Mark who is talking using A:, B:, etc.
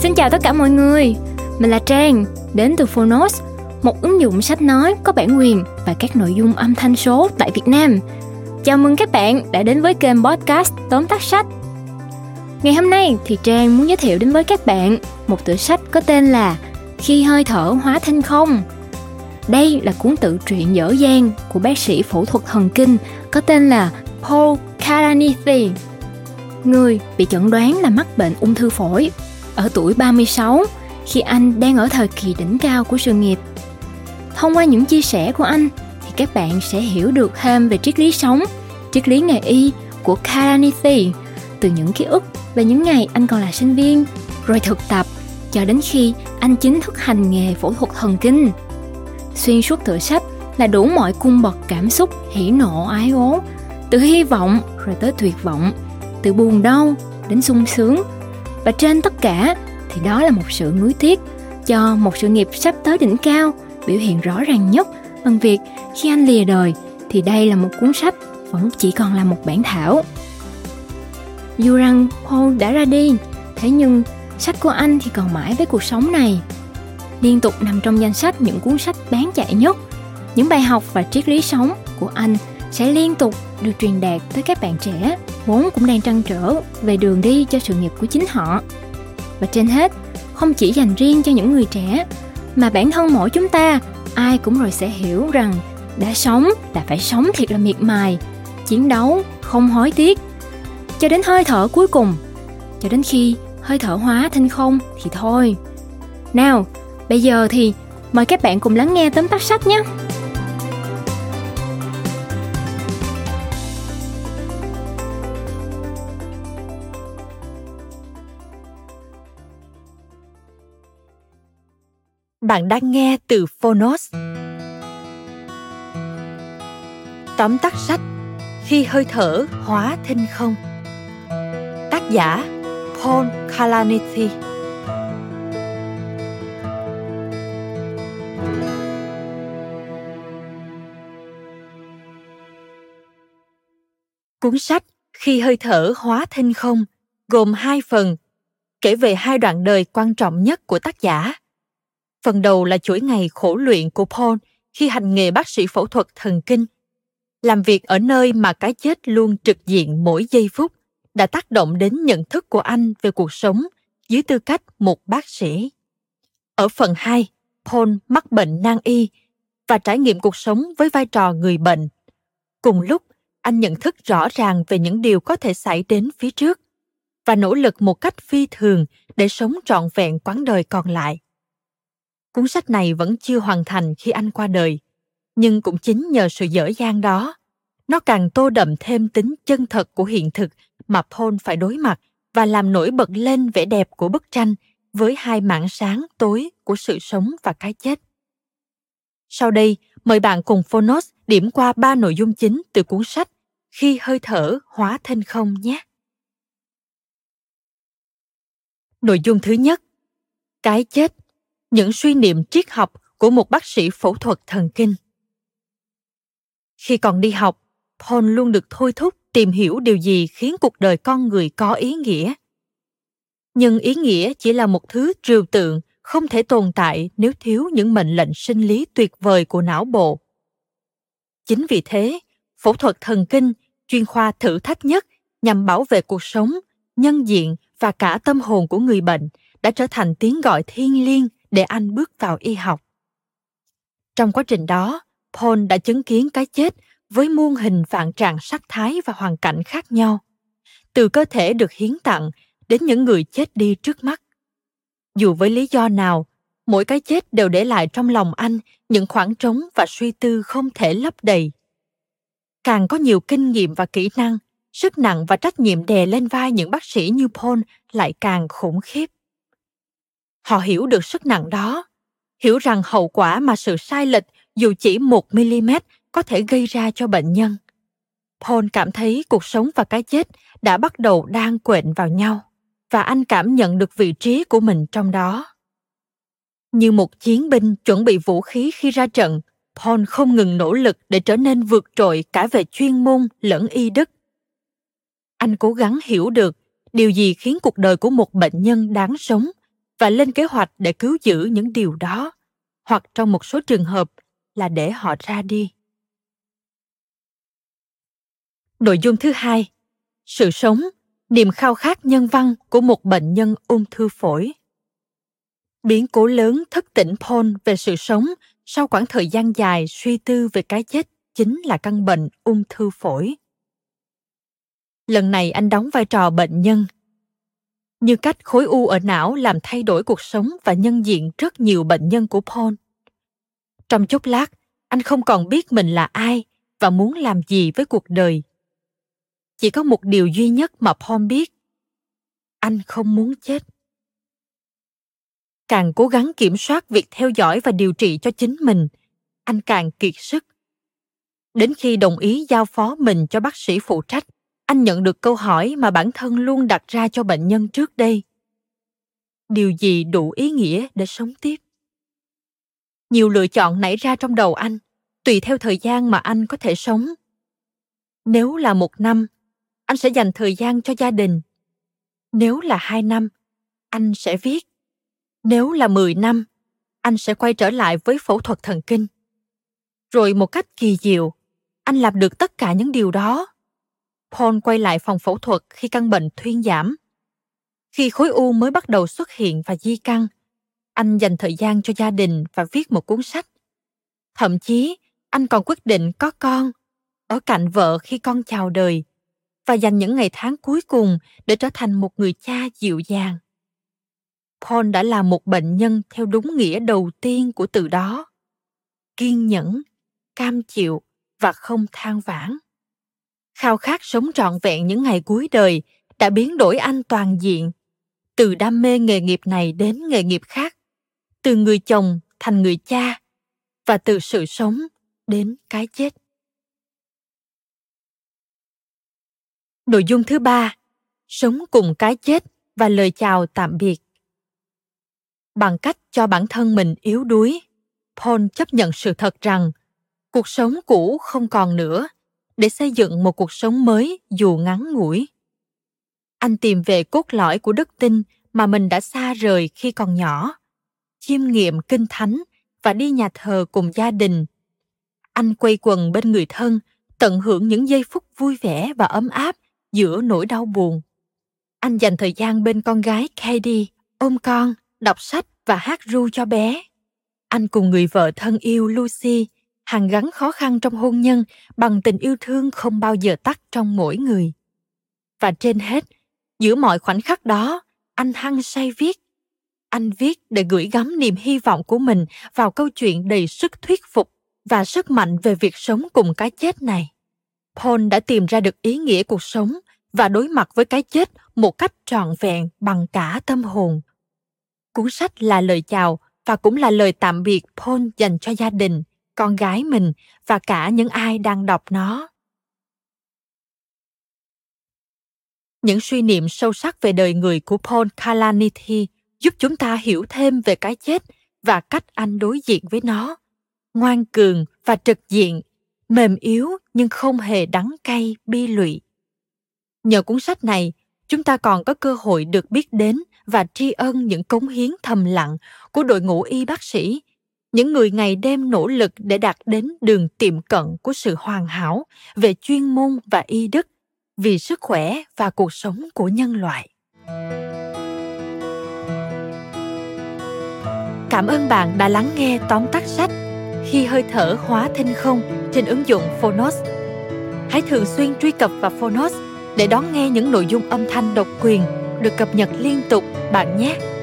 A: Xin chào tất cả mọi người, mình là Trang, đến từ Phonos, một ứng dụng sách nói có bản quyền và các nội dung âm thanh số tại Việt Nam. Chào mừng các bạn đã đến với kênh podcast tóm tắt sách. Ngày hôm nay thì Trang muốn giới thiệu đến với các bạn một tựa sách có tên là Khi hơi thở hóa thanh không. Đây là cuốn tự truyện dở dang của bác sĩ phẫu thuật thần kinh có tên là Paul Karanithi. Người bị chẩn đoán là mắc bệnh ung thư phổi ở tuổi 36 khi anh đang ở thời kỳ đỉnh cao của sự nghiệp. Thông qua những chia sẻ của anh thì các bạn sẽ hiểu được thêm về triết lý sống, triết lý nghề y của Kalanithi từ những ký ức về những ngày anh còn là sinh viên, rồi thực tập cho đến khi anh chính thức hành nghề phẫu thuật thần kinh. Xuyên suốt tựa sách là đủ mọi cung bậc cảm xúc hỉ nộ ái ố, từ hy vọng rồi tới tuyệt vọng, từ buồn đau đến sung sướng và trên tất cả thì đó là một sự nuối tiếc cho một sự nghiệp sắp tới đỉnh cao, biểu hiện rõ ràng nhất bằng việc khi anh lìa đời thì đây là một cuốn sách vẫn chỉ còn là một bản thảo. Dù rằng Paul đã ra đi, thế nhưng sách của anh thì còn mãi với cuộc sống này. Liên tục nằm trong danh sách những cuốn sách bán chạy nhất. Những bài học và triết lý sống của anh sẽ liên tục được truyền đạt tới các bạn trẻ vốn cũng đang trăn trở về đường đi cho sự nghiệp của chính họ. Và trên hết, không chỉ dành riêng cho những người trẻ, mà bản thân mỗi chúng ta, ai cũng rồi sẽ hiểu rằng đã sống là phải sống thiệt là miệt mài, chiến đấu không hối tiếc. Cho đến hơi thở cuối cùng, cho đến khi hơi thở hóa thành không thì thôi. Nào, bây giờ thì mời các bạn cùng lắng nghe tóm tắt sách nhé.
B: Bạn đang nghe từ Phonos. Tóm tắt sách, Khi hơi thở hóa thinh không. Tác giả, Paul Kalanithi. Cuốn sách, Khi hơi thở hóa thinh không, gồm hai phần, kể về hai đoạn đời quan trọng nhất của tác giả. Phần đầu là chuỗi ngày khổ luyện của Paul khi hành nghề bác sĩ phẫu thuật thần kinh. Làm việc ở nơi mà cái chết luôn trực diện mỗi giây phút đã tác động đến nhận thức của anh về cuộc sống dưới tư cách một bác sĩ. Ở phần 2, Paul mắc bệnh nan y và trải nghiệm cuộc sống với vai trò người bệnh. Cùng lúc, anh nhận thức rõ ràng về những điều có thể xảy đến phía trước và nỗ lực một cách phi thường để sống trọn vẹn quãng đời còn lại cuốn sách này vẫn chưa hoàn thành khi anh qua đời, nhưng cũng chính nhờ sự dở dang đó. Nó càng tô đậm thêm tính chân thật của hiện thực mà paul phải đối mặt và làm nổi bật lên vẻ đẹp của bức tranh với hai mảng sáng tối của sự sống và cái chết. Sau đây, mời bạn cùng phonos điểm qua ba nội dung chính từ cuốn sách khi hơi thở hóa thành không nhé. Nội dung thứ nhất, cái chết những suy niệm triết học của một bác sĩ phẫu thuật thần kinh. Khi còn đi học, Paul luôn được thôi thúc tìm hiểu điều gì khiến cuộc đời con người có ý nghĩa. Nhưng ý nghĩa chỉ là một thứ trừu tượng không thể tồn tại nếu thiếu những mệnh lệnh sinh lý tuyệt vời của não bộ. Chính vì thế, phẫu thuật thần kinh, chuyên khoa thử thách nhất nhằm bảo vệ cuộc sống, nhân diện và cả tâm hồn của người bệnh đã trở thành tiếng gọi thiêng liêng để anh bước vào y học. Trong quá trình đó, Paul đã chứng kiến cái chết với muôn hình vạn trạng sắc thái và hoàn cảnh khác nhau, từ cơ thể được hiến tặng đến những người chết đi trước mắt. Dù với lý do nào, mỗi cái chết đều để lại trong lòng anh những khoảng trống và suy tư không thể lấp đầy. Càng có nhiều kinh nghiệm và kỹ năng, sức nặng và trách nhiệm đè lên vai những bác sĩ như Paul lại càng khủng khiếp họ hiểu được sức nặng đó. Hiểu rằng hậu quả mà sự sai lệch dù chỉ một mm có thể gây ra cho bệnh nhân. Paul cảm thấy cuộc sống và cái chết đã bắt đầu đang quện vào nhau và anh cảm nhận được vị trí của mình trong đó. Như một chiến binh chuẩn bị vũ khí khi ra trận, paul không ngừng nỗ lực để trở nên vượt trội cả về chuyên môn lẫn y đức. Anh cố gắng hiểu được điều gì khiến cuộc đời của một bệnh nhân đáng sống và lên kế hoạch để cứu giữ những điều đó, hoặc trong một số trường hợp là để họ ra đi. Nội dung thứ hai, sự sống, niềm khao khát nhân văn của một bệnh nhân ung thư phổi. Biến cố lớn thức tỉnh paul về sự sống sau khoảng thời gian dài suy tư về cái chết chính là căn bệnh ung thư phổi. Lần này anh đóng vai trò bệnh nhân như cách khối u ở não làm thay đổi cuộc sống và nhân diện rất nhiều bệnh nhân của paul. Trong chốc lát, anh không còn biết mình là ai và muốn làm gì với cuộc đời. Chỉ có một điều duy nhất mà paul biết. Anh không muốn chết. Càng cố gắng kiểm soát việc theo dõi và điều trị cho chính mình, anh càng kiệt sức. Đến khi đồng ý giao phó mình cho bác sĩ phụ trách anh nhận được câu hỏi mà bản thân luôn đặt ra cho bệnh nhân trước đây. Điều gì đủ ý nghĩa để sống tiếp? Nhiều lựa chọn nảy ra trong đầu anh, tùy theo thời gian mà anh có thể sống. Nếu là một năm, anh sẽ dành thời gian cho gia đình. Nếu là hai năm, anh sẽ viết. Nếu là mười năm, anh sẽ quay trở lại với phẫu thuật thần kinh. Rồi một cách kỳ diệu, anh làm được tất cả những điều đó paul quay lại phòng phẫu thuật khi căn bệnh thuyên giảm. Khi khối u mới bắt đầu xuất hiện và di căn, anh dành thời gian cho gia đình và viết một cuốn sách. Thậm chí, anh còn quyết định có con, ở cạnh vợ khi con chào đời, và dành những ngày tháng cuối cùng để trở thành một người cha dịu dàng. Paul đã là một bệnh nhân theo đúng nghĩa đầu tiên của từ đó. Kiên nhẫn, cam chịu và không than vãn khao khát sống trọn vẹn những ngày cuối đời, đã biến đổi anh toàn diện. Từ đam mê nghề nghiệp này đến nghề nghiệp khác, từ người chồng thành người cha, và từ sự sống đến cái chết. Nội dung thứ ba, sống cùng cái chết và lời chào tạm biệt. Bằng cách cho bản thân mình yếu đuối, paul chấp nhận sự thật rằng cuộc sống cũ không còn nữa để xây dựng một cuộc sống mới dù ngắn ngủi. Anh tìm về cốt lõi của đức tin mà mình đã xa rời khi còn nhỏ, chiêm nghiệm kinh thánh và đi nhà thờ cùng gia đình. Anh quay quần bên người thân, tận hưởng những giây phút vui vẻ và ấm áp giữa nỗi đau buồn. Anh dành thời gian bên con gái katie ôm con, đọc sách và hát ru cho bé. Anh cùng người vợ thân yêu lucy hàn gắn khó khăn trong hôn nhân bằng tình yêu thương không bao giờ tắt trong mỗi người. Và trên hết, giữa mọi khoảnh khắc đó, anh hăng say viết. Anh viết để gửi gắm niềm hy vọng của mình vào câu chuyện đầy sức thuyết phục và sức mạnh về việc sống cùng cái chết này. Paul đã tìm ra được ý nghĩa cuộc sống và đối mặt với cái chết một cách trọn vẹn bằng cả tâm hồn. Cuốn sách là lời chào và cũng là lời tạm biệt paul dành cho gia đình con gái mình và cả những ai đang đọc nó. Những suy niệm sâu sắc về đời người của paul kalanithi giúp chúng ta hiểu thêm về cái chết và cách anh đối diện với nó. Ngoan cường và trực diện, mềm yếu nhưng không hề đắng cay, bi lụy. Nhờ cuốn sách này, chúng ta còn có cơ hội được biết đến và tri ân những cống hiến thầm lặng của đội ngũ y bác sĩ những người ngày đêm nỗ lực để đạt đến đường tiệm cận của sự hoàn hảo về chuyên môn và y đức vì sức khỏe và cuộc sống của nhân loại. Cảm ơn bạn đã lắng nghe tóm tắt sách khi hơi thở hóa thinh không trên ứng dụng phonos. Hãy thường xuyên truy cập vào phonos để đón nghe những nội dung âm thanh độc quyền được cập nhật liên tục bạn nhé.